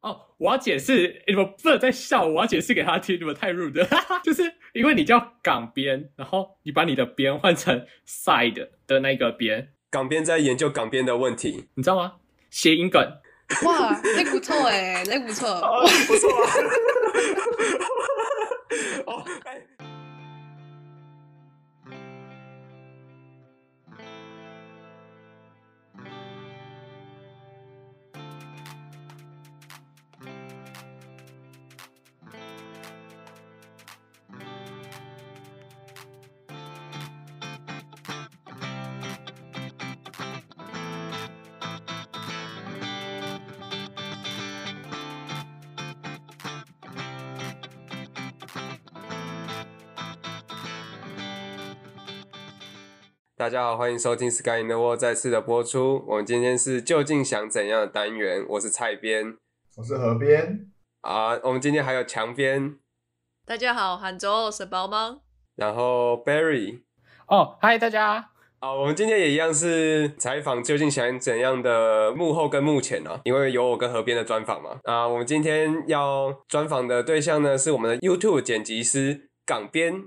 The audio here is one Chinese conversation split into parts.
哦，我要解释，你们不能再笑，我要解释给他听，你们太 rude，就是因为你叫港边，然后你把你的边换成 side 的那个边，港边在研究港边的问题，你知道吗？谐音梗。哇，那不错哎，那不错，不错啊。哦，哎。大家好，欢迎收听《Sky in the World》再次的播出。我们今天是究竟想怎样的单元？我是蔡边，我是河边啊。我们今天还有墙边。大家好，杭州是包吗？然后 Barry，哦，嗨，大家。啊，我们今天也一样是采访究竟想怎样的幕后跟幕前呢？因为有我跟河边的专访嘛。啊，我们今天要专访的对象呢，是我们的 YouTube 剪辑师港边。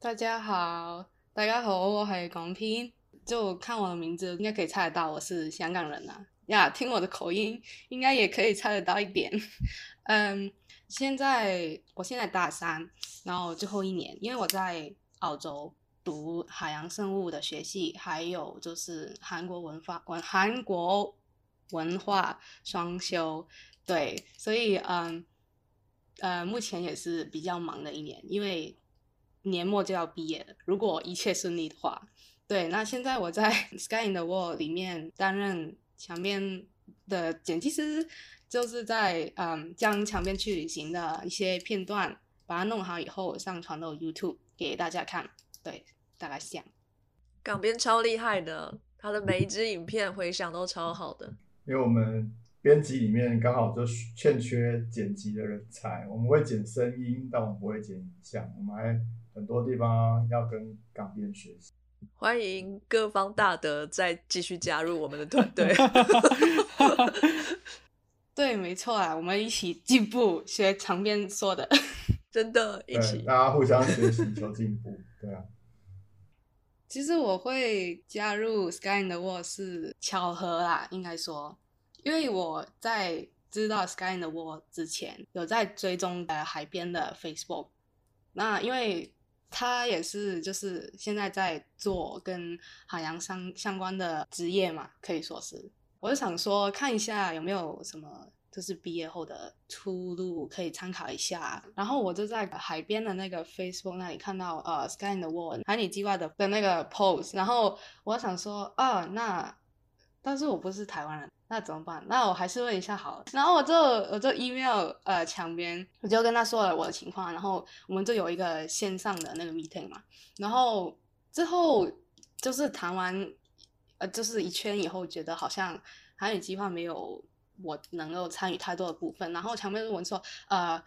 大家好。大家好，我系港片，就看我的名字应该可以猜得到我是香港人呐。呀，听我的口音应该也可以猜得到一点。嗯，现在我现在大三，然后最后一年，因为我在澳洲读海洋生物的学系，还有就是韩国文化文韩国文化双修，对，所以嗯呃，目前也是比较忙的一年，因为。年末就要毕业了，如果一切顺利的话，对，那现在我在 Sky in the World 里面担任墙边的剪辑师，就是在嗯将墙边去旅行的一些片段把它弄好以后上传到 YouTube 给大家看，对，大概是这样。港边超厉害的，他的每一支影片回响都超好的。因为我们编辑里面刚好就欠缺剪辑的人才，我们会剪声音，但我们不会剪影像，我们还。很多地方要跟港边学习，欢迎各方大德再继续加入我们的团队。对，没错啊，我们一起进步，学长边说的，真的，一起，大家互相学习求进步。对啊，其实我会加入 Sky in the World 是巧合啦，应该说，因为我在知道 Sky in the World 之前，有在追踪呃海边的 Facebook，那因为。他也是，就是现在在做跟海洋相相关的职业嘛，可以说是。我就想说，看一下有没有什么，就是毕业后的出路可以参考一下。然后我就在海边的那个 Facebook 那里看到，呃，Sky in the World 海底计划的的那个 post，然后我想说，啊，那，但是我不是台湾人。那怎么办？那我还是问一下好了。然后我就我就 email 呃墙边，我就跟他说了我的情况。然后我们就有一个线上的那个 meeting 嘛。然后之后就是谈完呃就是一圈以后，觉得好像韩语计划没有我能够参与太多的部分。然后墙边问说呃。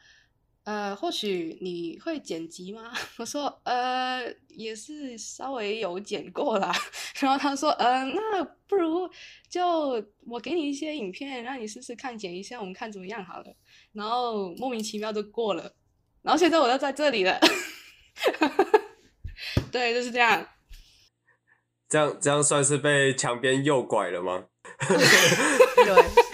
呃，或许你会剪辑吗？我说，呃，也是稍微有剪过啦。然后他说，呃，那不如就我给你一些影片，让你试试看剪一下，我们看怎么样好了。然后莫名其妙就过了。然后现在我又在这里了。对，就是这样。这样这样算是被墙边诱拐了吗？对。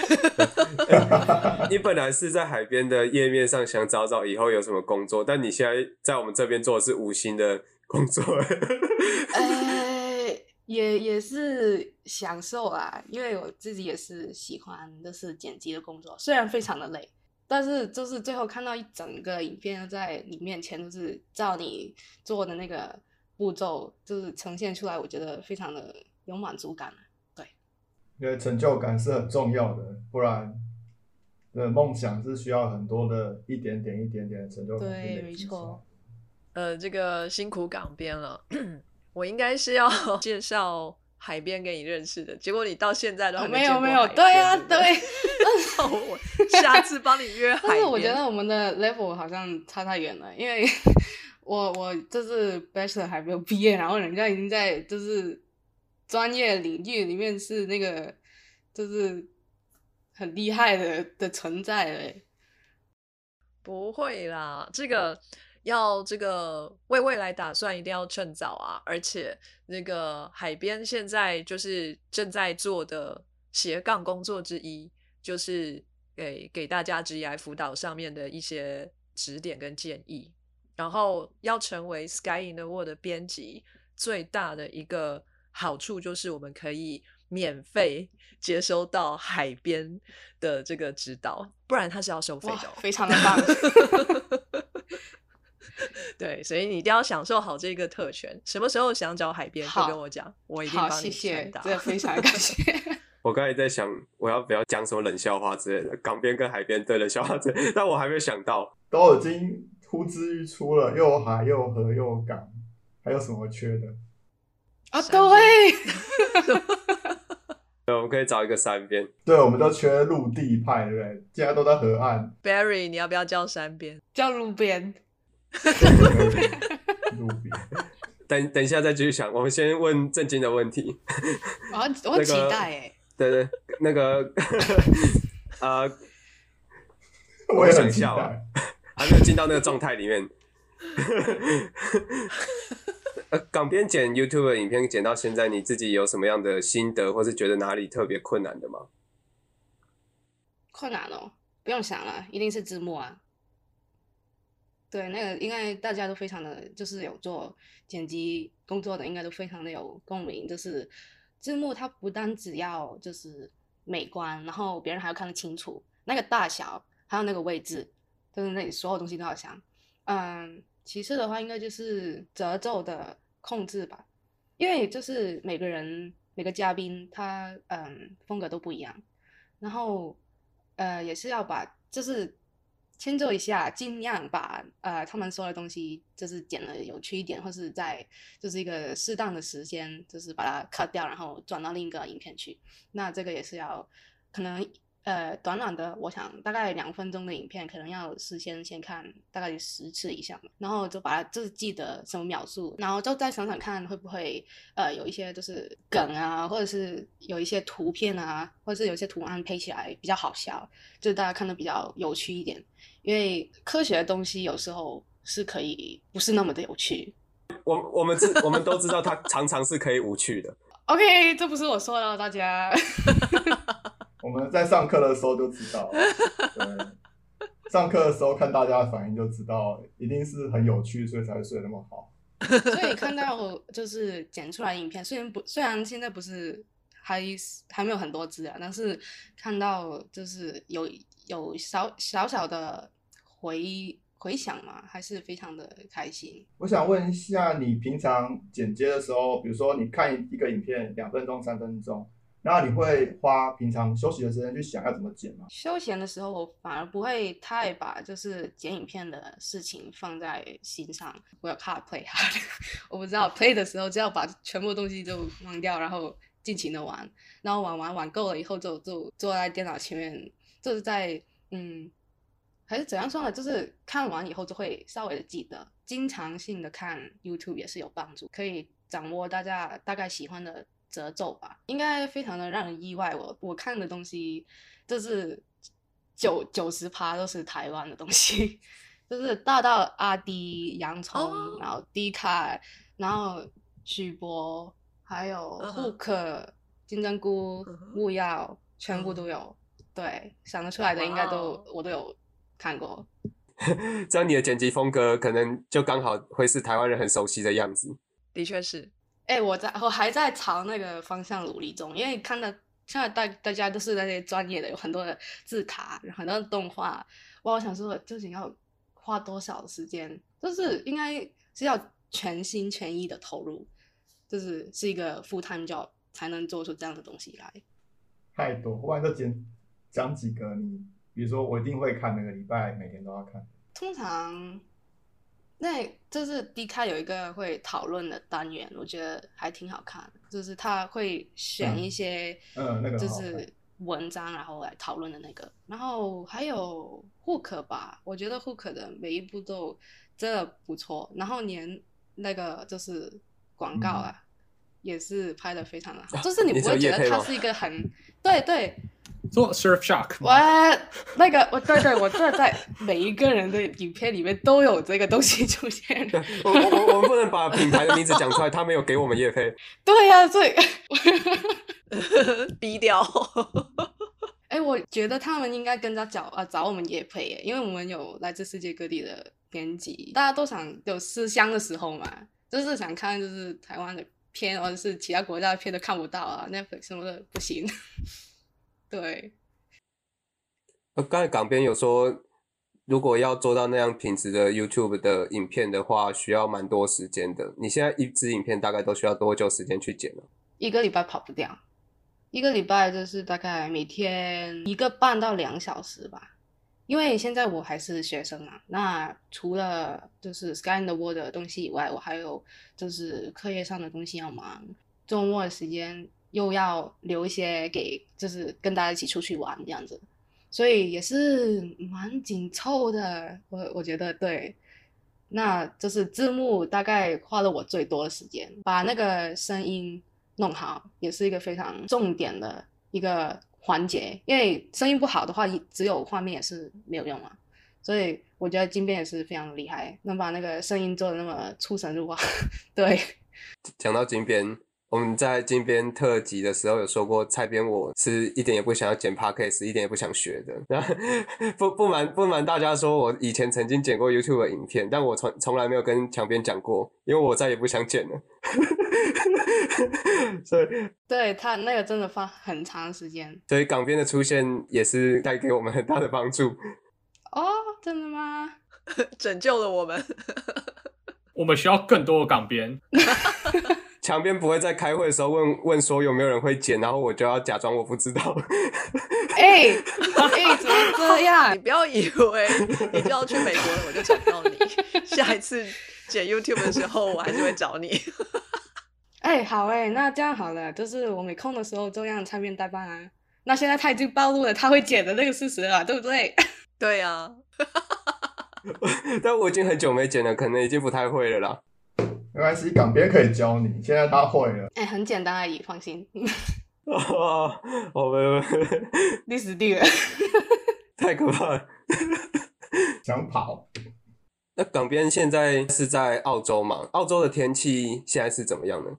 你本来是在海边的页面上想找找以后有什么工作，但你现在在我们这边做的是五星的工作。呃，也也是享受啊，因为我自己也是喜欢就是剪辑的工作，虽然非常的累，但是就是最后看到一整个影片在你面前，就是照你做的那个步骤就是呈现出来，我觉得非常的有满足感。因为成就感是很重要的，不然的梦想是需要很多的一点点、一点点的成就感。对，没错。呃，这个辛苦港边了，我应该是要介绍海边给你认识的，结果你到现在都还没有没有。对啊，对。那我下次帮你约海边。但 是我觉得我们的 level 好像差太远了，因为 我我就是 bachelor 还没有毕业，然后人家已经在就是。专业领域里面是那个，就是很厉害的的存在了。不会啦，这个要这个为未来打算，一定要趁早啊！而且那个海边现在就是正在做的斜杠工作之一，就是给给大家职业辅导上面的一些指点跟建议。然后要成为 Sky in the World 的编辑，最大的一个好处就是我们可以免费接收到海边的这个指导，不然它是要收费的、哦。非常的棒。对，所以你一定要享受好这个特权。什么时候想找海边就好跟我讲，我一定好，帮你谢谢传，达。真的非常感谢。我刚才在想，我要不要讲什么冷笑话之类的，港边跟海边对冷笑话之类的，但我还没有想到。都已经呼之欲出了，又有海又有河又有港，还有什么缺的？啊，山对，对，我们可以找一个山边。对，我们都缺陆地派，对不对？现在都在河岸，Barry，你要不要叫山边？叫路边。路边。等等一下再继续想，我们先问正经的问题。我很我很期待哎，对对，那个呃，我也很期想笑。还没有进到那个状态里面。呃，港边剪 YouTube 影片剪到现在，你自己有什么样的心得，或是觉得哪里特别困难的吗？困难哦，不用想了，一定是字幕啊。对，那个应该大家都非常的，就是有做剪辑工作的，应该都非常的有共鸣。就是字幕它不单只要就是美观，然后别人还要看得清楚，那个大小还有那个位置，就是那里所有东西都要想。嗯，其次的话，应该就是褶皱的控制吧，因为就是每个人每个嘉宾他嗯风格都不一样，然后呃也是要把就是迁就一下，尽量把呃他们说的东西就是剪的有趣一点，或是在就是一个适当的时间，就是把它 cut 掉，然后转到另一个影片去。那这个也是要可能呃短短的，我想大概两分钟的影片，可能要事先先看大概十次以上，然后就把它就是记得什么秒数，然后就再想想看会不会呃有一些就是梗啊，或者是有一些图片啊，或者是有一些图案配起来比较好笑，就是大家看的比较有趣一点。因为科学的东西有时候是可以不是那么的有趣。我我们知我们都知道，它常常是可以无趣的。OK，这不是我说的哦，大家。我们在上课的时候就知道，对，上课的时候看大家的反应就知道，一定是很有趣，所以才会睡得那么好。所以看到就是剪出来影片，虽然不虽然现在不是还还没有很多只啊，但是看到就是有有小小小的回回响嘛，还是非常的开心。我想问一下，你平常剪接的时候，比如说你看一个影片两分钟、三分钟，然后你会花平常休息的时间去想要怎么剪吗？休闲的时候，我反而不会太把就是剪影片的事情放在心上。我有怕 play hard，我不知道 play 的时候就要把全部东西都忘掉，然后尽情的玩，然后玩完玩够了以后就就坐在电脑前面，就是在嗯，还是怎样说呢？就是看完以后就会稍微的记得，经常性的看 YouTube 也是有帮助，可以掌握大家大概喜欢的褶皱吧，应该非常的让人意外。我我看的东西就是九九十趴都是台湾的东西，就是大到阿迪、洋葱，哦然后迪卡，然后许博，还有嗯哼户克、金针菇木药，全部都有。对，想得出来的应该都哦我都有看过。这样你的剪辑风格可能就刚好会是台湾人很熟悉的样子。的确是，哎、我在我还在朝那个方向努力中，因为看到现在大大家都是那些专业的，有很多的字卡，很多的动画，哇，我想说究竟要花多少时间，就是应该是要全心全意的投入，就是是一个 full time job 才能做出这样的东西来。太多，我然就讲讲几个你，比如说我一定会看，每个礼拜每天都要看。通常，那就是 D 卡有一个会讨论的单元，我觉得还挺好看，就是他会选一些，嗯那个就是文章，然后来讨论的那个。然后还有 Hook 吧，我觉得 Hook 的每一部都真的不错，然后连那个就是广告啊。也是拍的非常的好，就是你你不会觉得 它是一个很对对，做 Surf Shark 我？那个我对对，我这在每一个人的影片里面都有这个东西出现。我我我我们不能把品牌的名字讲出来，他没有给我们业配。对呀、所以逼掉。哎，我觉得他们应该跟着找啊找我们也配耶，因为我们有来自世界各地的编辑，大家都想有思乡的时候嘛，就是想看就是台湾的片或者是其他国家的片都看不到啊，Netflix 什么的不行。对，呃，刚才港边有说，如果要做到那样品质的 YouTube 的影片的话，需要蛮多时间的。你现在一支影片大概都需要多久时间去剪呢？一个礼拜跑不掉，一个礼拜就是大概每天一个半到两小时吧。因为现在我还是学生嘛，那除了就是 Sky in the World 的东西以外，我还有就是课业上的东西要忙，周末的时间又要留一些给就是跟大家一起出去玩这样子，所以也是蛮紧凑的。我我觉得对，那就是字幕大概花了我最多的时间，把那个声音弄好，也是一个非常重点的一个环节。因为声音不好的话，只有画面也是没有用嘛。所以我觉得金边也是非常厉害，能把那个声音做的那么出神入化。对，讲到金边，我们在金边特辑的时候有说过，蔡边我是一点也不想要剪 podcast，一点也不想学的。然后不不瞒不瞒大家说，我以前曾经剪过 YouTube 的影片，但我从从来没有跟墙边讲过，因为我再也不想剪了。所以对他那个真的花很长时间所以港边的出现也是带给我们很大的帮助。哦，真的吗？拯救了我们。我们需要更多的港边。墙边不会在开会的时候问问说有没有人会剪，然后我就要假装我不知道。哎 哎，怎么 这样你？不要以为你就要去美国了，我就找到你。下一次剪 YouTube 的时候，我还是会找你。哎，好哎，那这样好了，就是我没空的时候就让唱片代办啊。那现在他已经暴露了他会剪的那个事实了，对不对？对呀、但我已经很久没剪了，可能已经不太会了啦。没关系，港边可以教你，现在他会了。哎，很简单而已，放心。哦，我们你死定了。太可怕了。想跑，那港边现在是在澳洲嘛？澳洲的天气现在是怎么样呢？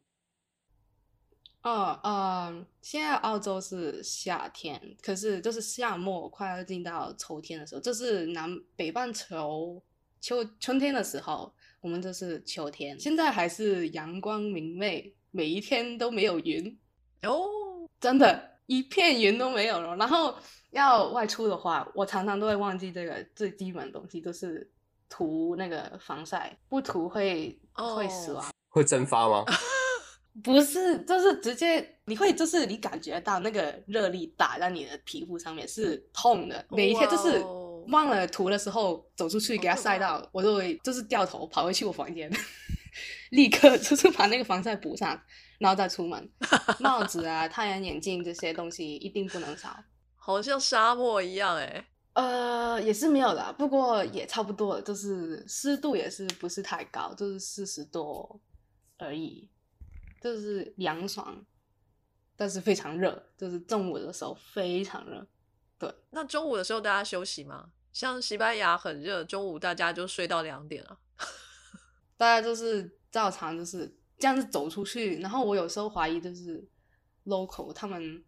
哦，嗯，现在澳洲是夏天，可是就是夏末快要进到秋天的时候，就是南北半球秋春天的时候，我们这是秋天。现在还是阳光明媚，每一天都没有云，哦，真的，一片云都没有了。然后要外出的话，我常常都会忘记这个最基本的东西，就是涂那个防晒，不涂会会死哦亡。会蒸发吗？不是，就是直接你会，就是你感觉到那个热力打在你的皮肤上面是痛的。每一天就是哦忘了涂的时候走出去给它晒到，我就会就是掉头跑回去我房间，立刻就是把那个防晒补上，然后再出门。帽子啊、太阳眼镜这些东西一定不能少。好像沙漠一样哎。呃，也是没有啦，不过也差不多了，就是湿度也是不是太高，就是四十多而已，就是凉爽，但是非常热，就是中午的时候非常热。那中午的时候大家休息吗？像西班牙很热，中午大家就睡到两点了。大家就是照常就是这样子走出去，然后我有时候怀疑就是 local 他们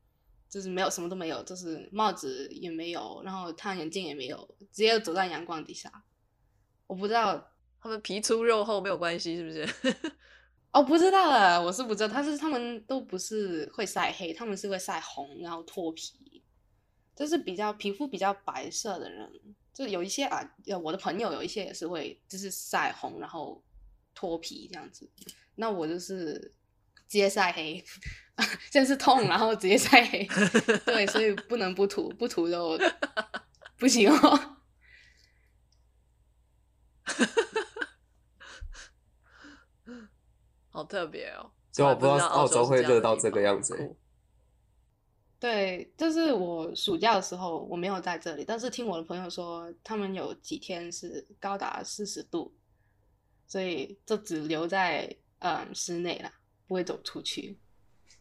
就是没有什么都没有，就是帽子也没有，然后太阳眼镜也没有，直接走在阳光底下。我不知道他们皮粗肉厚没有关系，是不是？哦，不知道啊，我是不知道，但是他们都不是会晒黑，他们是会晒红，然后脱皮，就是比较皮肤比较白色的人，就有一些啊，呃我的朋友有一些也是会就是晒红，然后脱皮这样子。那我就是直接晒黑，先是痛，然后直接晒黑，对，所以不能不涂，不涂就不行哦。好特别哦。所以我不知道澳洲会热到这个样子对，就是我暑假的时候我没有在这里，但是听我的朋友说，他们有几天是高达四十度，所以就只留在嗯室内了，不会走出去，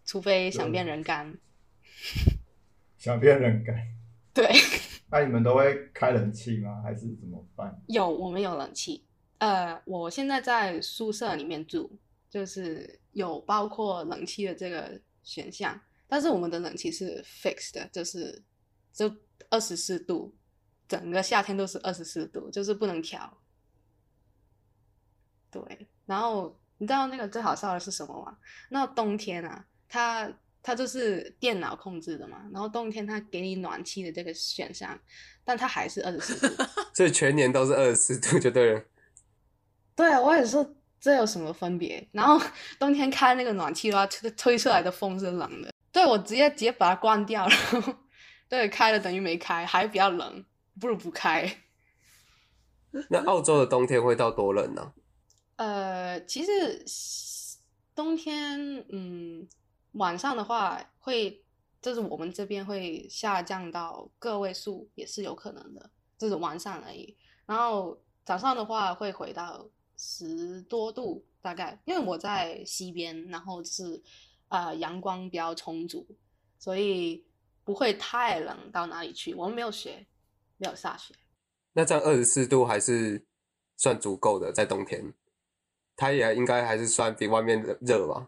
除非想变人干。想变人干。对，那你们都会开冷气吗？还是怎么办？有我们有冷气。呃，我现在在宿舍里面住，就是有包括冷气的这个选项，但是我们的冷气是 fixed 的，就是就二十四度，整个夏天都是二十四度，就是不能调。对，然后你知道那个最好笑的是什么吗？那冬天啊，它它就是电脑控制的嘛，然后冬天它给你暖气的这个选项，但它还是二十四度。所以全年都是二十四度就对了。对啊，我也是这有什么分别？然后冬天开那个暖气的话，吹吹出来的风是冷的。对我直接直接把它关掉，然 后对开了等于没开，还比较冷，不如不开。那澳洲的冬天会到多冷呢？呃，其实冬天，嗯，晚上的话会，就是我们这边会下降到个位数，也是有可能的，就是晚上而已。然后早上的话会回到十多度，大概，因为我在西边，然后是呃阳光比较充足，所以不会太冷到哪里去。我们没有雪，没有下雪。那这样二十四度还是算足够的，在冬天。它也应该还是算比外面的热吧，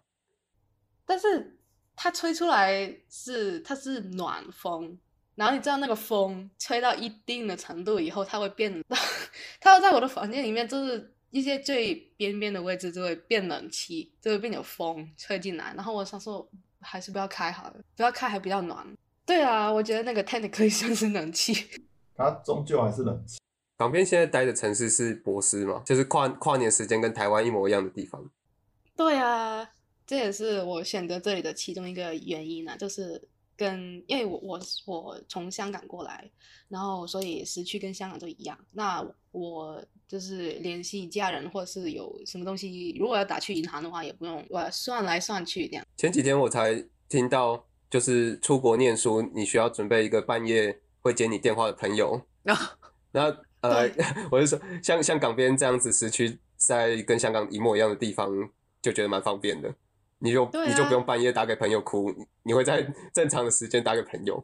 但是它吹出来是它是暖风，然后你知道那个风吹到一定的程度以后，它会变，它会在我的房间里面，就是一些最边边的位置就会变冷气，就会变有风吹进来，然后我想说还是不要开好了，不要开还比较暖。对啊，我觉得那个 technically 算是冷气，它终究还是冷气。港边现在待的城市是博斯嘛，就是跨跨年时间跟台湾一模一样的地方。对啊，这也是我选择这里的其中一个原因啊，就是跟因为我我我从香港过来，然后所以时区跟香港都一样。那我就是联系家人或者是有什么东西，如果要打去银行的话，也不用我算来算去这样。前几天我才听到，就是出国念书，你需要准备一个半夜会接你电话的朋友。然后。呃，我就说，像像港边这样子时区在跟香港一模一样的地方，就觉得蛮方便的。你就你就不用半夜打给朋友哭，你会在 正常的时间打给朋友。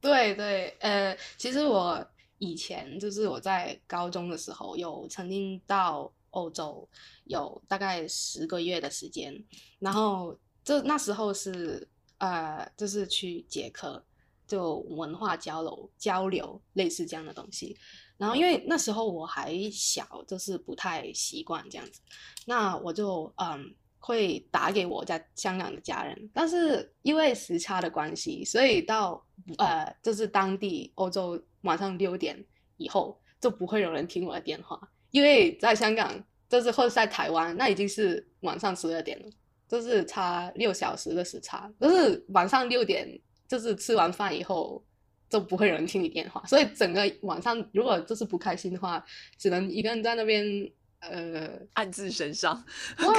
对对，呃，其实我以前就是我在高中的时候，有曾经到欧洲有大概十个月的时间，然后这那时候是呃，就是去捷克，就文化交流交流类似这样的东西。然后因为那时候我还小，就是不太习惯这样子，那我就嗯会打给我在香港的家人，但是因为时差的关系，所以到呃就是当地欧洲晚上六点以后就不会有人听我的电话，因为在香港就是或者在台湾那已经是晚上十二点了，就是差六小时的时差，就是晚上六点就是吃完饭以后。就不会有人听你电话，所以整个晚上如果就是不开心的话，只能一个人在那边呃暗自神伤。不过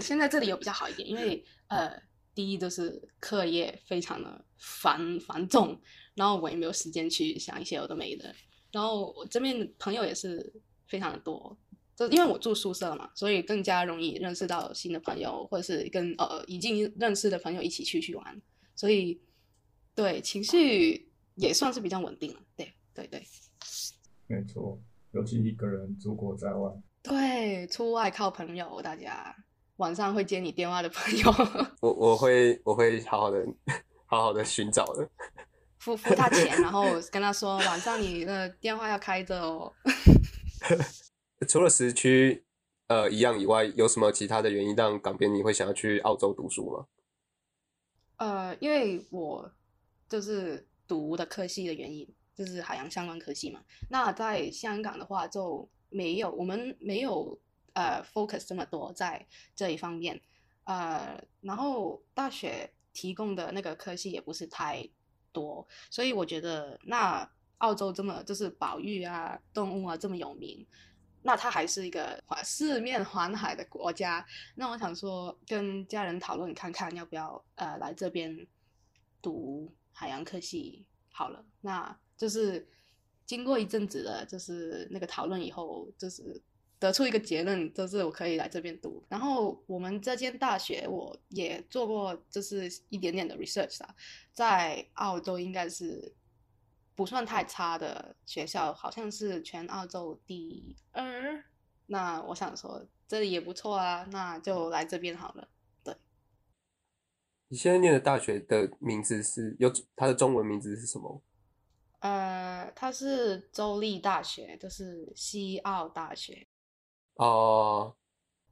现在这里有比较好一点，因为呃第一就是课业非常的繁繁重，然后我也没有时间去想一些有的没的，然后我这边朋友也是非常的多，就因为我住宿舍嘛，所以更加容易认识到新的朋友，或者是跟呃已经认识的朋友一起出去玩，所以对情绪。也算是比较稳定了，对对对，没错，尤其一个人出国在外，对，出外靠朋友，大家晚上会接你电话的朋友，我我会我会好好的好好的寻找的，付付他钱，然后跟他说晚上你的电话要开着哦。除了时区呃一样以外，有什么其他的原因让港边你会想要去澳洲读书吗？呃，因为我就是。读的科系的原因就是海洋相关科系嘛。那在香港的话就没有，我们没有呃 focus 这么多在这一方面，呃，然后大学提供的那个科系也不是太多，所以我觉得那澳洲这么就是保育啊、动物啊这么有名，那它还是一个环四面环海的国家。那我想说跟家人讨论看看要不要呃来这边读。海洋科系好了，那就是经过一阵子的，就是那个讨论以后，就是得出一个结论，就是我可以来这边读。然后我们这间大学我也做过，就是一点点的 research 啊，在澳洲应该是不算太差的学校，好像是全澳洲第二。那我想说这里也不错啊，那就来这边好了。对，你现在念的大学的名字是有它的中文名字是什么？呃，它是州立大学，就是西澳大学。哦，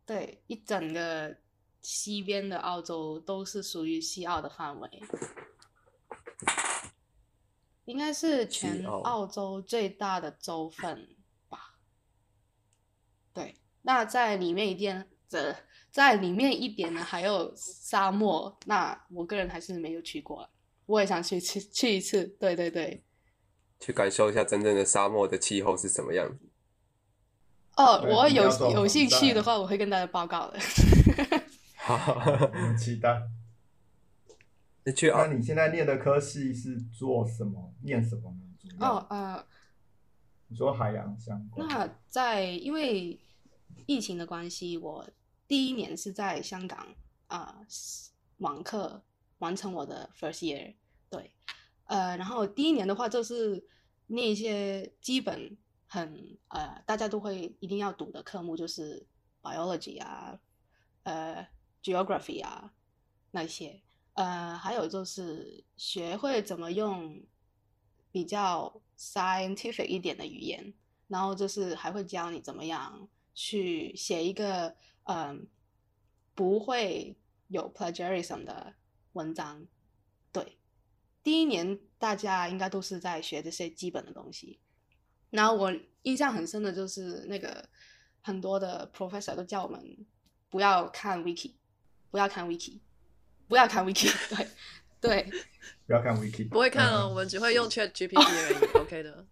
对，一整个西边的澳洲都是属于西澳的范围，应该是全澳澳洲最大的州份吧。对，那在里面一点这，在里面一点呢，还有沙漠。那我个人还是没有去过，我也想去去去一次。对对对。去感受一下真正的沙漠的气候是什么样子。哦，我有有兴趣的话，我会跟大家报告的。我们期待。你去啊那你现在念的科系是做什么？念什么呢？哦，呃，你说海洋相关。那在因为疫情的关系，我第一年是在香港啊、网课完成我的 first year，对，呃，然后第一年的话就是念一些基本很呃大家都会一定要读的科目，就是 biology 啊，呃 geography 啊那些，呃，还有就是学会怎么用比较 scientific 一点的语言，然后就是还会教你怎么样去写一个嗯不会有 plagiarism 的文章。对，第一年大家应该都是在学这些基本的东西。然后我印象很深的就是那个很多的 professor 都叫我们不要看 wiki，不要看 wiki，不要看 wiki，对 对。不要看 wiki，不会看哦，嗯我们只会用 Chat GPT 而已，OK 的。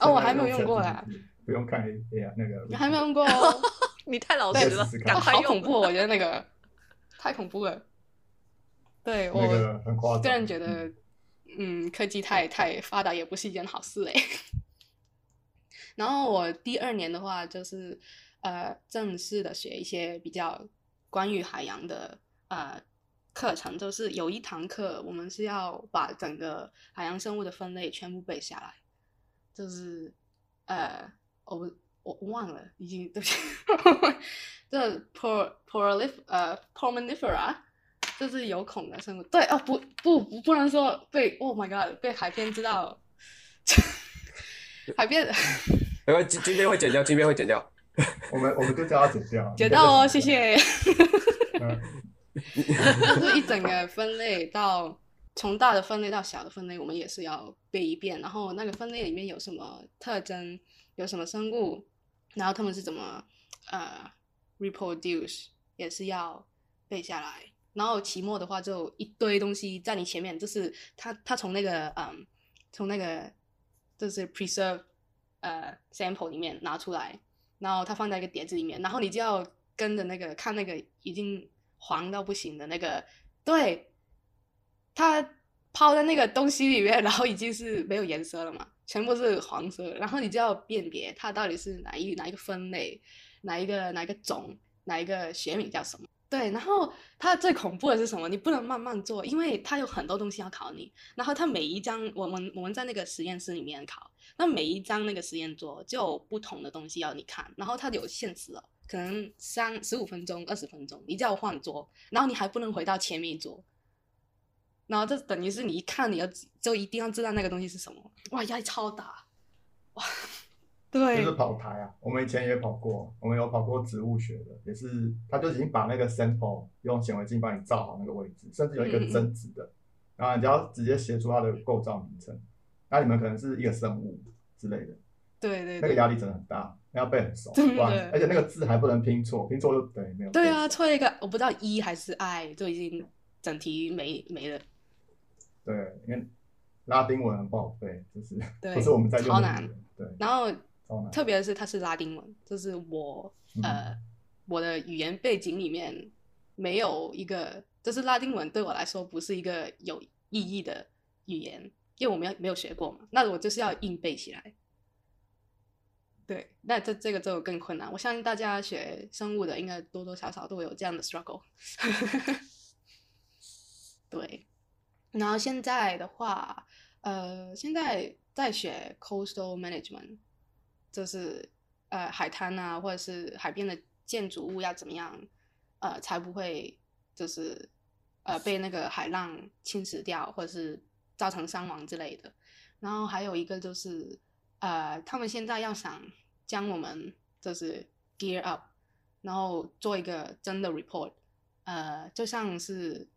哦，我还没有用过啦，，不用看 A 啊，那个你还没有用过哦。你太老实了。好恐怖、哦！我觉得那个太恐怖了。对我个人觉得，嗯，科技太太发达也不是一件好事哎。然后我第二年的话，就是呃正式的学一些比较关于海洋的呃课程，就是有一堂课我们是要把整个海洋生物的分类全部背下来，就是呃我不我我忘了，已经对不起，这 por prolif 呃 pormanifera 就是有孔的生物。对哦，不不不不能说被 Oh my God 被海边知道，海边 没关系，今今天会剪掉，今天会剪掉。我们我们就叫他剪掉，剪到哦，谢谢。嗯。就是一整个分类到从大的分类到小的分类，我们也是要背一遍。然后那个分类里面有什么特征，有什么生物，然后他们是怎么呃 reproduce，也是要背下来。然后期末的话，就一堆东西在你前面，就是他他从那个嗯，从那个就是 preserve 呃 sample 里面拿出来，然后他放在一个碟子里面，然后你就要跟着那个看那个已经黄到不行的那个，对，它泡在那个东西里面，然后已经是没有颜色了嘛，全部是黄色，然后你就要辨别它到底是哪一哪一个分类，哪一个哪一个种，哪一个学名叫什么。对，然后它最恐怖的是什么？你不能慢慢做，因为它有很多东西要考你。然后它每一张，我们我们在那个实验室里面考，那每一张那个实验桌就有不同的东西要你看，然后它有限时哦，可能三十五分钟、二十分钟，你就要换桌，然后你还不能回到前面桌，然后这等于是你一看你要就一定要知道那个东西是什么，哇，压力超大，哇，对，就是跑台啊，我们以前也跑过，我们有跑过植物学的，也是他就已经把那个 sample 用显微镜帮你照好那个位置，甚至有一个真值的，然后你只要直接写出它的构造名称，那你们可能是一个生物之类的，对对对，那个压力真的很大，要背很熟，真的不然而且那个字还不能拼错，拼错就等于没有。对啊，，错一个我不知道一还是 i 就已经整题没没了，对，因为拉丁文很不好背，就是对不是我们在用超难。的对，然后。特别是它是拉丁文，就是我、呃嗯我的语言背景里面没有一个，就是拉丁文对我来说不是一个有意义的语言，因为我没有没有学过嘛，那我就是要硬背起来。对，那这这个就更困难。我相信大家学生物的应该多多少少都有这样的 struggle。对，然后现在的话，呃，现在在学 coastal management，就是呃海滩啊，或者是海边的建筑物要怎么样，呃，才不会就是呃被那个海浪侵蚀掉，或者是造成伤亡之类的。然后还有一个就是，呃，他们现在要想将我们就是 gear up，然后做一个真的 report，呃，就像是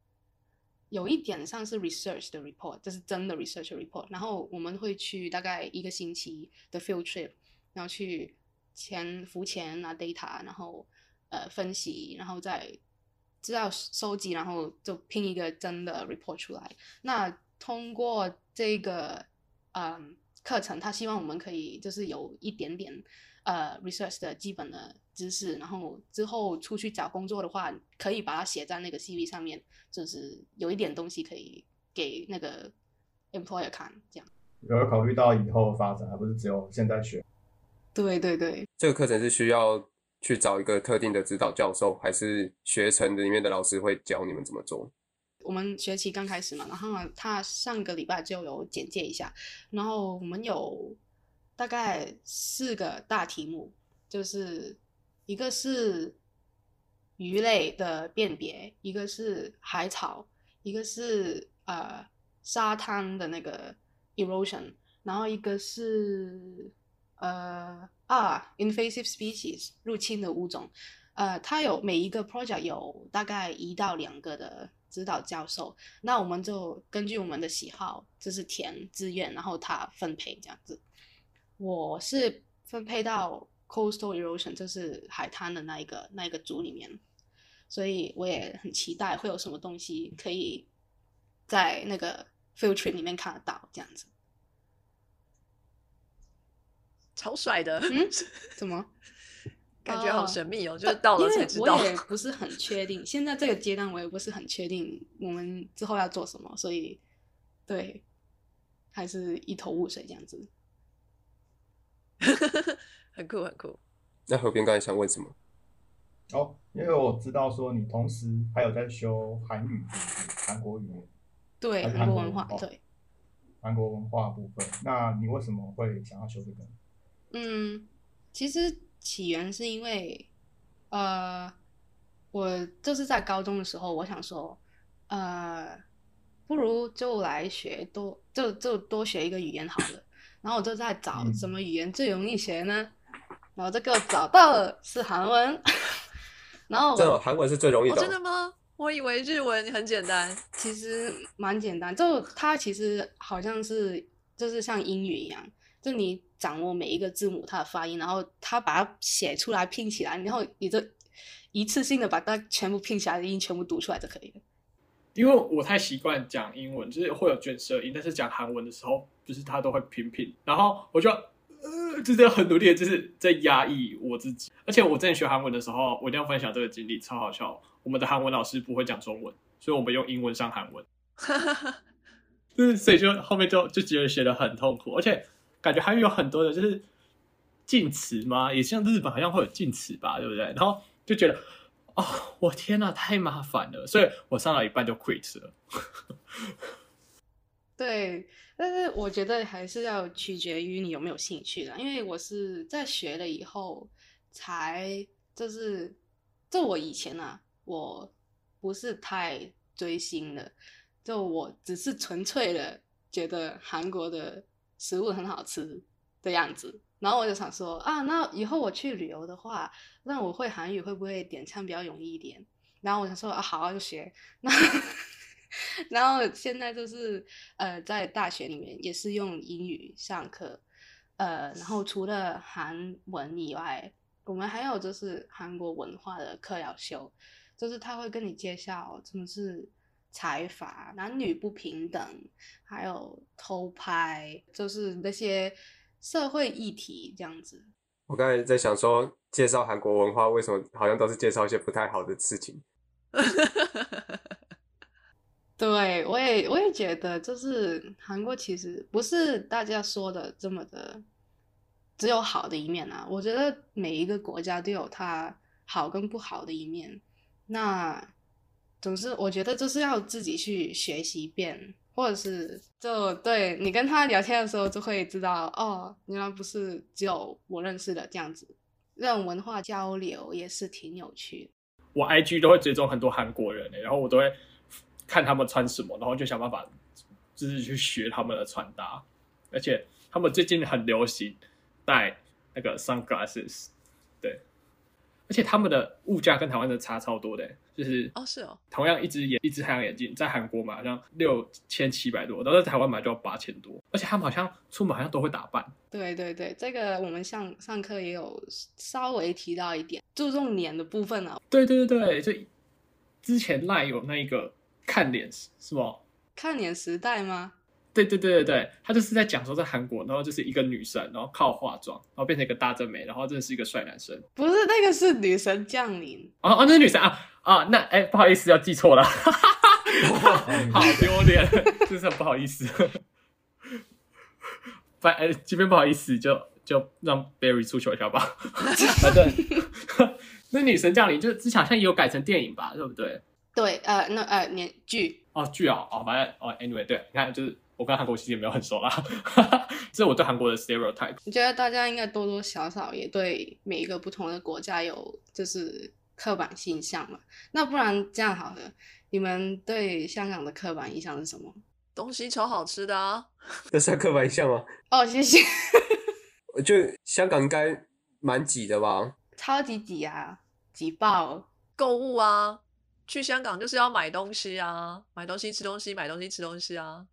有一点像是 research 的 report，这是真的 research report。然后我们会去大概一个星期的 field trip，然后去潜浮潜拿 data，然后呃分析，然后再资料收集，然后就拼一个真的 report 出来。那通过这个嗯课程，他希望我们可以就是有一点点呃 research 的基本的知识，然后之后出去找工作的话，可以把它写在那个 CV 上面，就是有一点东西可以给那个 employer 看，这样。有没有考虑到以后发展，而不是只有现在学？对对对，这个课程是需要去找一个特定的指导教授，还是学程里面的老师会教你们怎么做？我们学期刚开始嘛，然后他上个礼拜就有简介一下，然后我们有大概四个大题目，就是一个是鱼类的辨别，一个是海草，一个是呃沙滩的那个 erosion，然后一个是呃啊 invasive species 入侵的物种，呃，它有每一个 project 有大概一到两个的指导教授，那我们就根据我们的喜好，就是填志愿，然后他分配这样子。我是分配到 coastal erosion，就是海滩的那一个那一个组里面，所以我也很期待会有什么东西可以在那个 field trip 里面看得到这样子。超帅的，嗯 怎么？感觉好哦神秘哦，就是到了因为才知道。我也不是很确定，现在这个阶段我也不是很确定我们之后要做什么，所以对，还是一头雾水这样子。很酷很酷。那何边刚才想问什么？哦，因为我知道说你同时还有在修韩语，韩国语言、对，韩国文化，哦对，韩国文化部分。那你为什么会想要修这个？嗯，其实起源是因为，呃，我就是在高中的时候，我想说，呃，不如就来学多，就就多学一个语言好了。然后我就在找嗯什么语言最容易学呢？然后就给我找到了是韩文。然后韩文是最容易哦，的哦、真的吗？我以为日文很简单。其实蛮简单，就它其实好像是就是像英语一样，就你掌握每一个字母它的发音，然后它把它写出来拼起来，然后你就一次性的把它全部拼起来的音全部读出来就可以了。因为我太习惯讲英文，就是会有卷舌音，但是讲韩文的时候，就是它都会拼拼，然后我就呃，就是很努力的，就是在压抑我自己。而且我之前学韩文的时候，我一定要分享这个经历，超好笑。我们的韩文老师不会讲中文，所以我们用英文上韩文，就是所以就后面就就觉得学的很痛苦，而且感觉还有很多的就是近词吗，也像日本好像会有近词吧，对不对？然后就觉得。哦，我天呐，太麻烦了，所以我上了一半就 quit 了。对，但是我觉得还是要取决于你有没有兴趣的，因为我是在学了以后才就是，就我以前啊，我不是太追星的，就我只是纯粹的觉得韩国的食物很好吃的样子，然后我就想说啊，那以后我去旅游的话，那我会韩语会不会点餐比较容易一点？然后我想说啊，好啊，就学那。然后现在就是呃，在大学里面也是用英语上课，呃，然后除了韩文以外，我们还有就是韩国文化的课要修，就是他会跟你介绍什么是财阀、男女不平等，还有偷拍，就是那些社会议题这样子。我刚才在想说，介绍韩国文化为什么好像都是介绍一些不太好的事情？对，我也我也觉得，就是韩国其实不是大家说的这么的，只有好的一面啊。我觉得每一个国家都有它好跟不好的一面。那总是我觉得就是要自己去学习一遍，或者是就对你跟他聊天的时候就会知道，哦，原来不是只有我认识的这样子。这种文化交流也是挺有趣的。我 IG 都会追踪很多韩国人、欸，然后我都会看他们穿什么，然后就想办法就是去学他们的穿搭，而且他们最近很流行戴那个 sunglasses，对，而且他们的物价跟台湾的差超多的、欸，就是哦，是哦，同样一只眼一只太阳眼镜在韩国买好像六千七百多，然后在台湾买就要八千多，而且他们好像出门好像都会打扮，对对对，这个我们上上课也有稍微提到一点，注重脸的部分啊。对对对对，就之前赖有那一个看脸是吗？看脸时代吗？对对对对对，他就是在讲说在韩国，然后就是一个女生，然后靠化妆，然后变成一个大正美，然后真的是一个帅男生。不是，那个是女神降临。哦哦，那是女神啊啊，那哎不好意思，要记错了，好丢脸，真是很不好意思。反哎，这边不好意思，就就让 Barry 出糗一下吧。反正那女神降临就之前好像也有改成电影吧，对不对？对，呃，那呃年剧哦，剧啊，哦，反正哦，anyway，对，你看，就是我跟韩国其实也没有很熟啦，这是我对韩国的 stereotype。我觉得大家应该多多少少也对每一个不同的国家有就是刻板印象嘛。那不然这样好了，你们对香港的刻板印象是什么？东西超好吃的啊！这算刻板印象吗？哦，谢谢。我觉得香港应该蛮挤的吧？超级挤啊，挤爆！购物啊，去香港就是要买东西啊，买东西吃东西，买东西吃东西啊。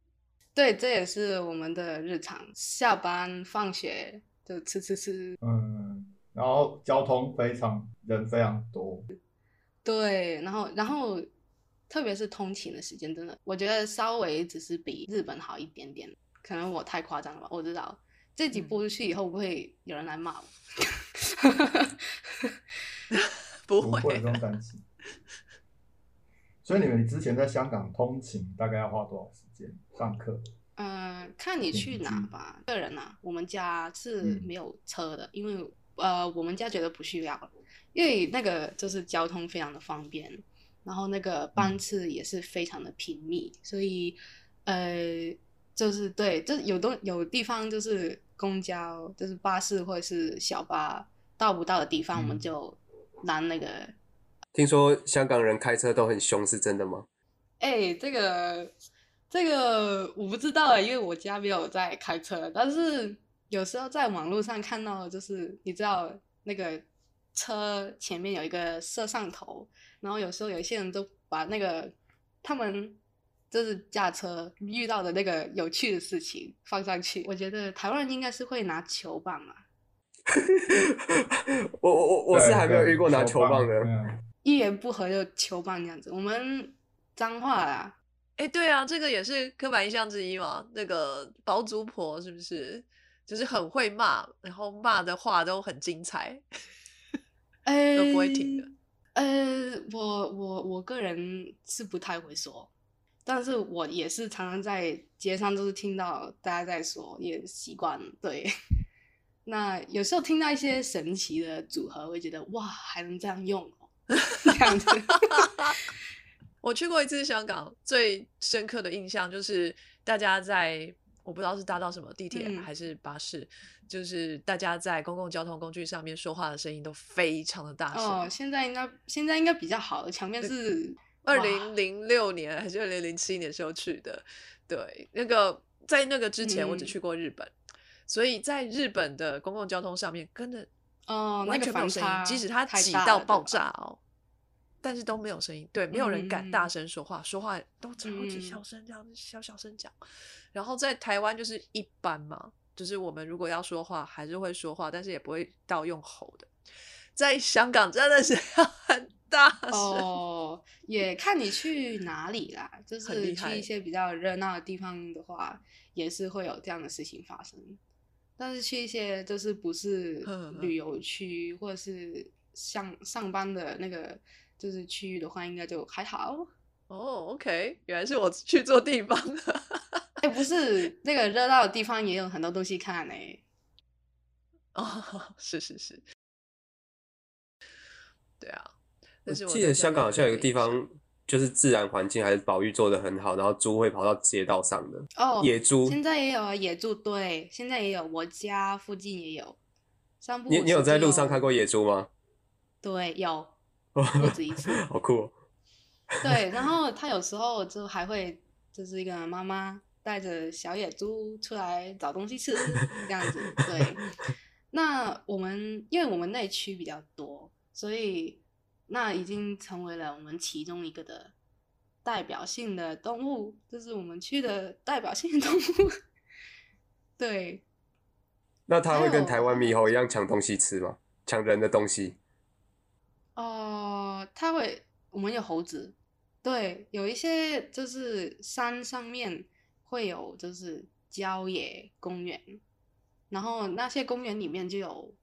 对，这也是我们的日常，下班放学就吃吃吃。嗯，然后交通非常人非常多，对，然后然后特别是通勤的时间，真的，我觉得稍微只是比日本好一点点。可能我太夸张了吧？我知道这集播出去以后，会不会有人来骂我？不会不会有这种担心。所以你们之前在香港通勤大概要花多少时间上课？嗯，看你去哪吧。个人啊，我们家是嗯没有车的，因为呃，我们家觉得不需要，因为那个就是交通非常的方便，然后那个班次也是非常的频密，所以呃，就是对，就是有东有地方就是公交，就是巴士或者是小巴到不到的地方，我们嗯。就拦那个。听说香港人开车都很凶，是真的吗？哎、这个这个我不知道哎，因为我家没有在开车，但是有时候在网络上看到，就是你知道那个车前面有一个摄像头，然后有时候有一些人都把那个他们就是驾车遇到的那个有趣的事情放上去。我觉得台湾人应该是会拿球棒 嘛，我我我我是对还没有遇过拿球棒的。嗯一言不合就球棒这样子。我们脏话啦，哎，对啊，这个也是刻板印象之一嘛。那个包租婆是不是？就是很会骂，然后骂的话都很精彩。哎，都不会停的。呃，我我我个人是不太会说，但是我也是常常在街上都是听到大家在说，也习惯了。对，那有时候听到一些神奇的组合，会觉得哇，还能这样用哦，这样子。我去过一次香港，最深刻的印象就是大家在我不知道是搭到什么地铁嗯还是巴士，就是大家在公共交通工具上面说话的声音都非常的大声。哦，现在应该现在应该比较好了，墙面是二零零六年还是二零零七年时候去的，对，那个在那个之前我只嗯去过日本，所以在日本的公共交通上面跟着哦，那个完全没有声音，反差即使它太挤到爆炸哦，但是都没有声音，对，没有人敢大嗯声说话，说话都超级嗯小声，这样子小小声讲。然后在台湾就是一般嘛，就是我们如果要说话，还是会说话，但是也不会到用吼的。在香港真的是要 很大声，哦，也看你去哪里啦，就 是去一些比较热闹的地方的话，也是会有这样的事情发生。但是去一些就是不是旅游区或者是上上班的那个就是区域的话，应该就还好。哦，OK，原来是我去错地方了。哎，不是那个热闹的地方也有很多东西看呢、哦，是是是，对啊。我但是我记得香港好像有个地方，就是自然环境还是保育做的很好，然后猪会跑到街道上的。哦，野猪现在也有啊，野猪对，现在也有，我家附近也有。三不五时你你有在路上看过野猪吗？对，有不止一次。好酷、哦！对，然后他有时候就还会就是一个妈妈带着小野猪出来找东西吃这样子。对，那我们因为我们内区比较多，所以那已经成为了我们其中一个的代表性的动物，就是我们区的代表性的动物。对，那他会跟台湾猕猴一样抢东西吃吗？抢人的东西？哦、它会，我们有猴子，对，有一些就是山上面会有就是郊野公园，然后那些公园里面就有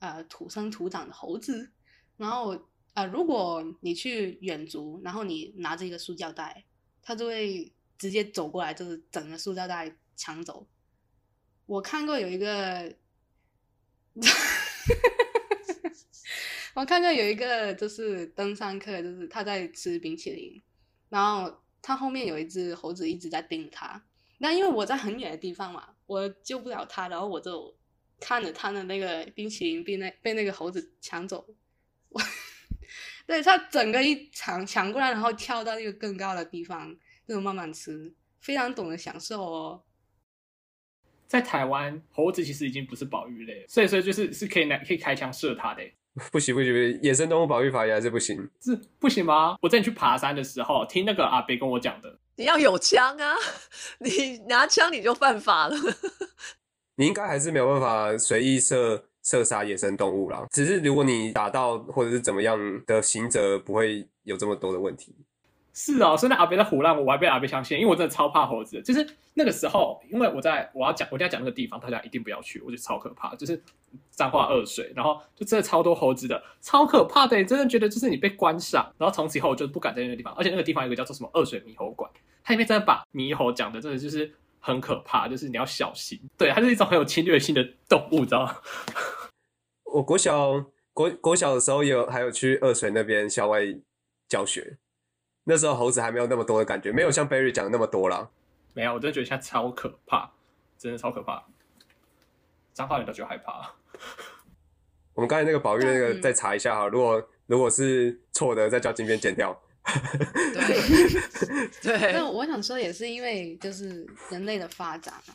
呃土生土长的猴子，然后呃如果你去远足，然后你拿着一个塑胶袋，它就会直接走过来，就是整个塑胶袋抢走。我看过有一个。我看到有一个就是登山客，就是他在吃冰淇淋，然后他后面有一只猴子一直在盯他。那因为我在很远的地方嘛，我救不了他，然后我就看着他的那个冰淇淋被那被那个猴子抢走。我 对他整个一抢抢过来，然后跳到一个更高的地方，就慢慢吃，非常懂得享受哦。在台湾，猴子其实已经不是保育类了，所以说就是是可以拿可以开枪射它的，不行不行不行，野生动物保育法也还是不行。是不行吗？我之前去爬山的时候，听那个阿北跟我讲的，你要有枪啊，你拿枪你就犯法了。你应该还是没有办法随意射射杀野生动物啦。只是如果你打到或者是怎么样的行者，不会有这么多的问题。是哦，所以那阿伯在胡乱我，我还被阿伯相信，因为我真的超怕猴子。就是那个时候，因为我在我要讲，我一定要讲那个地方，大家一定不要去，我觉得超可怕。就是彰化二水，然后就真的超多猴子的，超可怕的，真的觉得就是你被关上，然后从此以后我就不敢在那个地方，而且那个地方有个叫做什么二水猕猴馆，它里面真的把猕猴讲的真的就是很可怕，就是你要小心，对，它是一种很有侵略性的动物，你知道吗？我国小国国小的时候有还有去二水那边校外教学，那时候猴子还没有那么多的感觉，没有像 Berry 讲的那么多啦。没有，我真的觉得现在超可怕，真的超可怕，彰化人都觉得害怕。我们刚才那个宝玉那个嗯再查一下哈，如果如果是错的，再叫金边剪掉。对对那，我想说，也是因为就是人类的发展嘛，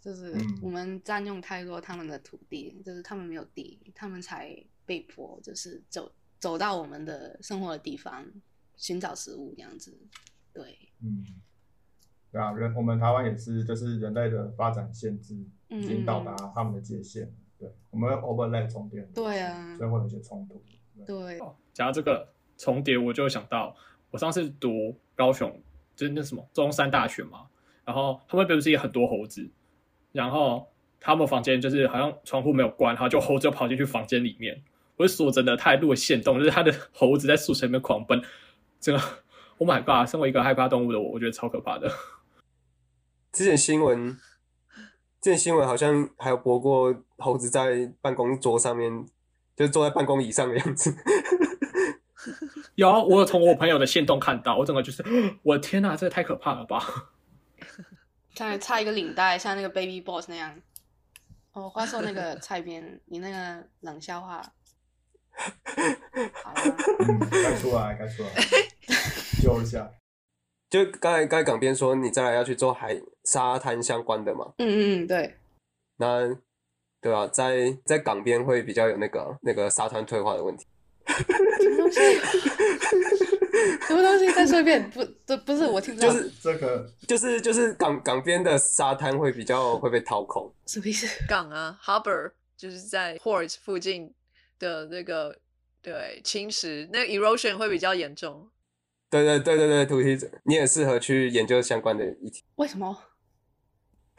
就是嗯我们占用太多他们的土地，就是他们没有地，他们才被迫就是走走到我们的生活的地方寻找食物这样子。对，嗯，对啊，人我们台湾也是，就是人类的发展限制嗯已经到达他们的界限了。对，我们 overlay 重叠，对啊所以会有一些冲突。对，讲到这个重叠，我就会想到我上次读高雄，就是那什么中山大学嘛，然后他们不是也很多猴子，然后他们房间就是好像窗户没有关，然后就猴子就跑进去房间里面。我就说真的，他还录了线动，就是他的猴子在宿舍里面狂奔，这个 Oh my god！身为一个害怕动物的我，我觉得超可怕的。之前新闻，之前新闻好像还有播过猴子在办公桌上面，就是坐在办公椅上的样子。有，我有从我朋友的线动看到，我整个就是，我的天哪，这也太可怕了吧！再插一个领带，像那个 Baby Boss 那样。哦，话说那个蔡边，你那个冷笑话，该出来，该出来，救一下。就刚才刚才港边说你再来要去做海沙滩相关的嘛，嗯嗯嗯，对，那对啊，在在港边会比较有那个那个沙滩退化的问题。什么东西？什么东西？再说一遍，不，这不是我听不到，就是这个就是就是港港边的沙滩会比较会被掏空，什么意思？港啊，harbor 就是在 port 附近的那个对侵蚀，那个 erosion 会比较严重。对对对对对，土提者，你也适合去研究相关的议题。为什么？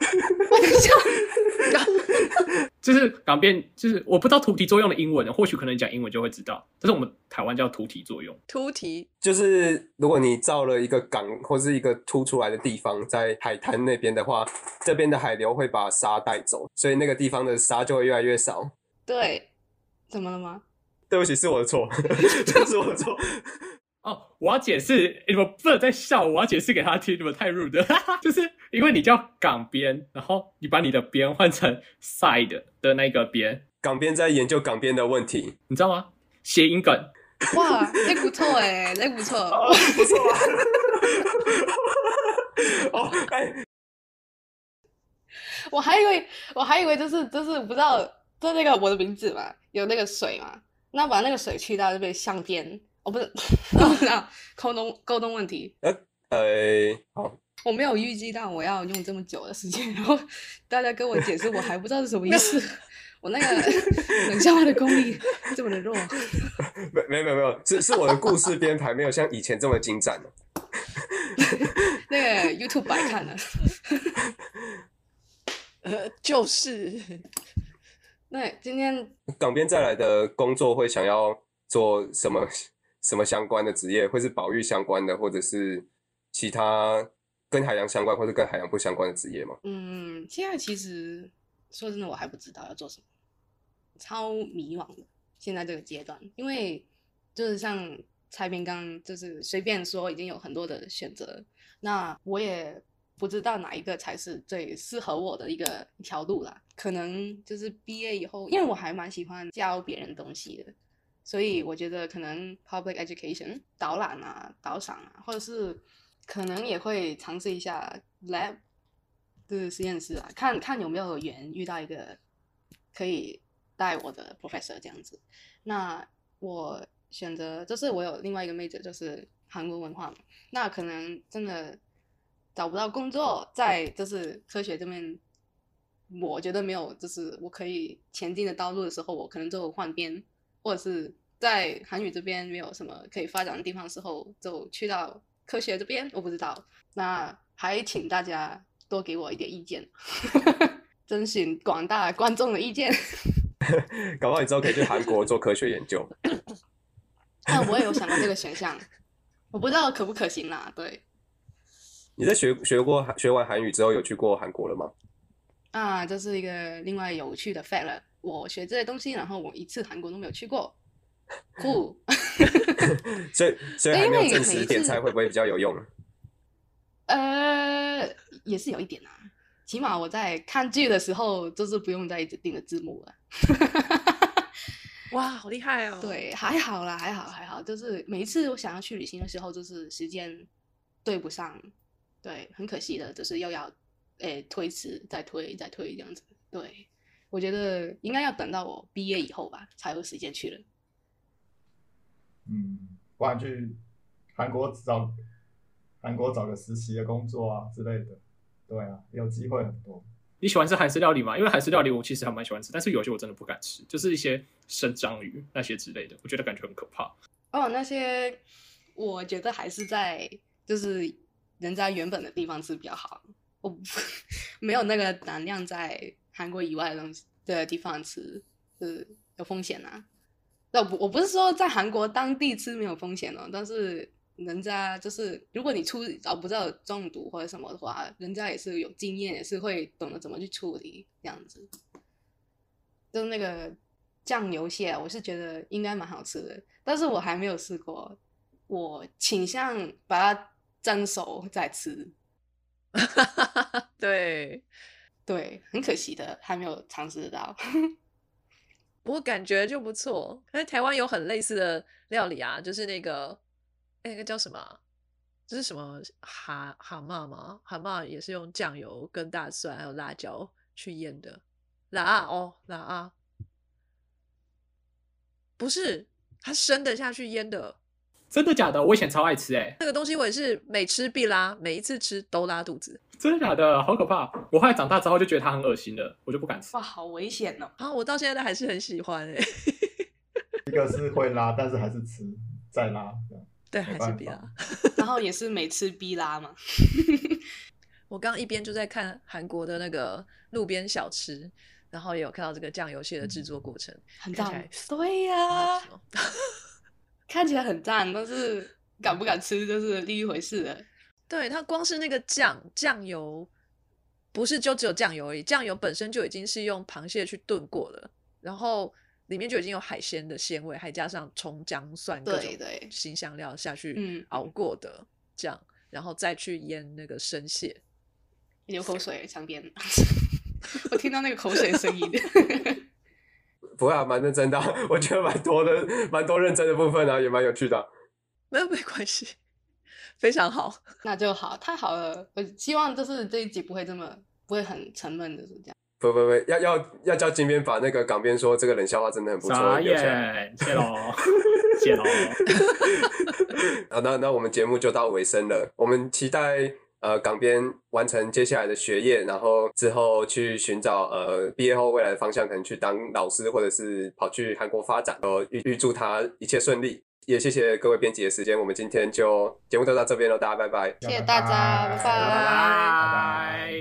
我等一下，就是港边，就是我不知道突体作用的英文，或许可能讲英文就会知道，但是我们台湾叫突体作用。突提就是如果你造了一个港或是一个凸出来的地方，在海滩那边的话，这边的海流会把沙带走，所以那个地方的沙就会越来越少。对，怎么了吗？对不起，是我的错，是我的错。哦，我要解释，你们不能再笑，我要解释给他听，你们太 rude 了，就是因为你叫港边，然后你把你的边换成 side 的那个边，港边在研究港边的问题，你知道吗？谐音梗，哇，那不错哎，那不错。哦，不错啊。哦，哎，我还以为我还以为就是就是不知道，就那个我的名字嘛，有那个水嘛，那把那个水去掉就变相边。哦，不是，不知道沟通沟通问题。呃，好，我没有预计到我要用这么久的时间，然后大家跟我解释，我还不知道是什么意思。我那个冷笑话的功力这么的弱。没没有没有没有，是是我的故事编排没有像以前这么精湛 那个 YouTube 白看了。呃，就是。那今天 港边再来的工作会想要做什么？什么相关的职业，会是保育相关的，或者是其他跟海洋相关，或者跟海洋不相关的职业吗？嗯，现在其实说真的，我还不知道要做什么，超迷惘的。现在这个阶段，因为就是像蔡边刚就是随便说，已经有很多的选择，那我也不知道哪一个才是最适合我的一个一条路啦。可能就是毕业以后，因为我还蛮喜欢教别人东西的。所以我觉得可能 public education 导览啊、导赏啊，或者是可能也会尝试一下 lab 的实验室啊，看看有没有缘遇到一个可以带我的 professor 这样子。那我选择就是我有另外一个 major 就是韩国文化嘛，那可能真的找不到工作，在就是科学这边，我觉得没有就是我可以前进的道路的时候，我可能就换边。或者是在韩语这边没有什么可以发展的地方时候，就去到科学这边，我不知道。那还请大家多给我一点意见，征询广大观众的意见。搞不好你之后可以去韩国做科学研究。但我也有想到这个选项，我不知道可不可行啦。对，你在学学过学完韩语之后，有去过韩国了吗？啊，这是一个另外有趣的 fact 了。我学这些东西，然后我一次韩国都没有去过，酷。所以所以还没有证实点菜会不会比较有用？呃，也是有一点啊，起码我在看剧的时候，就是不用再一直盯着字幕了。哇，好厉害哦！对，还好啦，还好还好，就是每一次我想要去旅行的时候，就是时间对不上，对，很可惜的，就是又要诶推迟，再推，再推这样子，对。我觉得应该要等到我毕业以后吧，才有时间去了。嗯，不然去韩国找韩国找个实习的工作啊之类的，对啊，有机会很多。你喜欢吃韩式料理吗？因为韩式料理我其实还蛮喜欢吃，但是有些我真的不敢吃，就是一些生章鱼那些之类的，我觉得感觉很可怕。哦，那些我觉得还是在就是人家原本的地方吃比较好，我 没有那个胆量在。韩国以外的东西的地方吃是有风险呐。那我我不是说在韩国当地吃没有风险哦，但是人家就是如果你出找不到中毒或者什么的话，人家也是有经验，也是会懂得怎么去处理这样子。就那个酱油蟹，我是觉得应该蛮好吃的，但是我还没有试过。我倾向把它蒸熟再吃。对。对，很可惜的，还没有尝试到。不过感觉就不错。是台湾有很类似的料理啊，就是那个，那个叫什么？这是什么蛤蛤蟆吗？蛤蟆也是用酱油、跟大蒜还有辣椒去腌的。辣啊哦，辣啊，不是，它生的下去腌的。真的假的？我以前超爱吃哎，那个东西我也是每吃必拉，每一次吃都拉肚子。真的假的？好可怕！我后来长大之后就觉得它很恶心了，我就不敢吃。哇，好危险哦！啊，我到现在都还是很喜欢哎。一个是会拉，但是还是吃再拉，对，还是必拉。然后也是每次必拉嘛。我刚一边就在看韩国的那个路边小吃，然后也有看到这个酱油蟹的制作过程，很看起来，对呀、看起来很赞，但是敢不敢吃就是另一回事了。对，它光是那个酱酱油，不是就只有酱油而已，酱油本身就已经是用螃蟹去炖过了，然后里面就已经有海鲜的鲜味，还加上葱姜蒜各种新香料下去嗯熬过的酱，然后再去腌那个生蟹。流口水，墙边，我听到那个口水声音。不会啊，蛮认真的啊、我觉得蛮多的，蛮多认真的部分啊，也蛮有趣的啊。没有没关系，非常好。那就好，太好了。我希望就是这一集不会这么不会很沉闷，的是这样。不不不，要要要叫金边把那个港边说这个冷笑话真的很不错傻留下来。眼，谢喽，谢喽。好，那那我们节目就到尾声了，我们期待呃港边完成接下来的学业，然后之后去寻找呃毕业后未来的方向，可能去当老师，或者是跑去韩国发展。呃，预预祝他一切顺利。也谢谢各位编辑的时间，我们今天就节目就到这边了，大家拜拜。谢谢大家，拜拜拜。拜。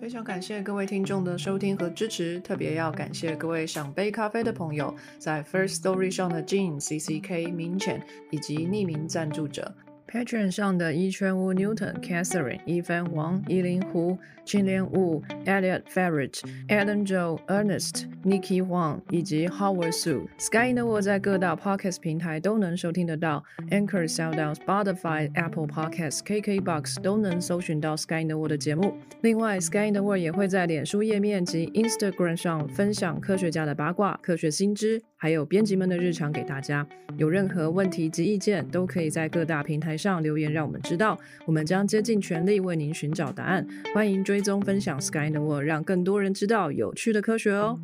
非常感谢各位听众的收听和支持，特别要感谢各位想杯咖啡的朋友，在 First Story 上的 Jean、CCK、明浅以及匿名赞助者。Patreon 上的一圈屋 Newton、Catherine、一帆王、依林胡、青莲雾、Elliot Ferret、Adam Joe、Ernest、Nikki Huang 以及 Howard Su。Sky in the World 在各大 Podcast 平台都能收听得到，Anchor、SoundOn、Spotify、Apple Podcasts、KKBox 都能搜寻到 Sky in the World 的节目。另外，Sky in the World 也会在脸书页面及 Instagram 上分享科学家的八卦、科学新知，还有编辑们的日常给大家。有任何问题及意见，都可以在各大平台上留言，让我们知道，我们将竭尽全力为您寻找答案。欢迎追踪分享 Sky in the World，让更多人知道有趣的科学哦。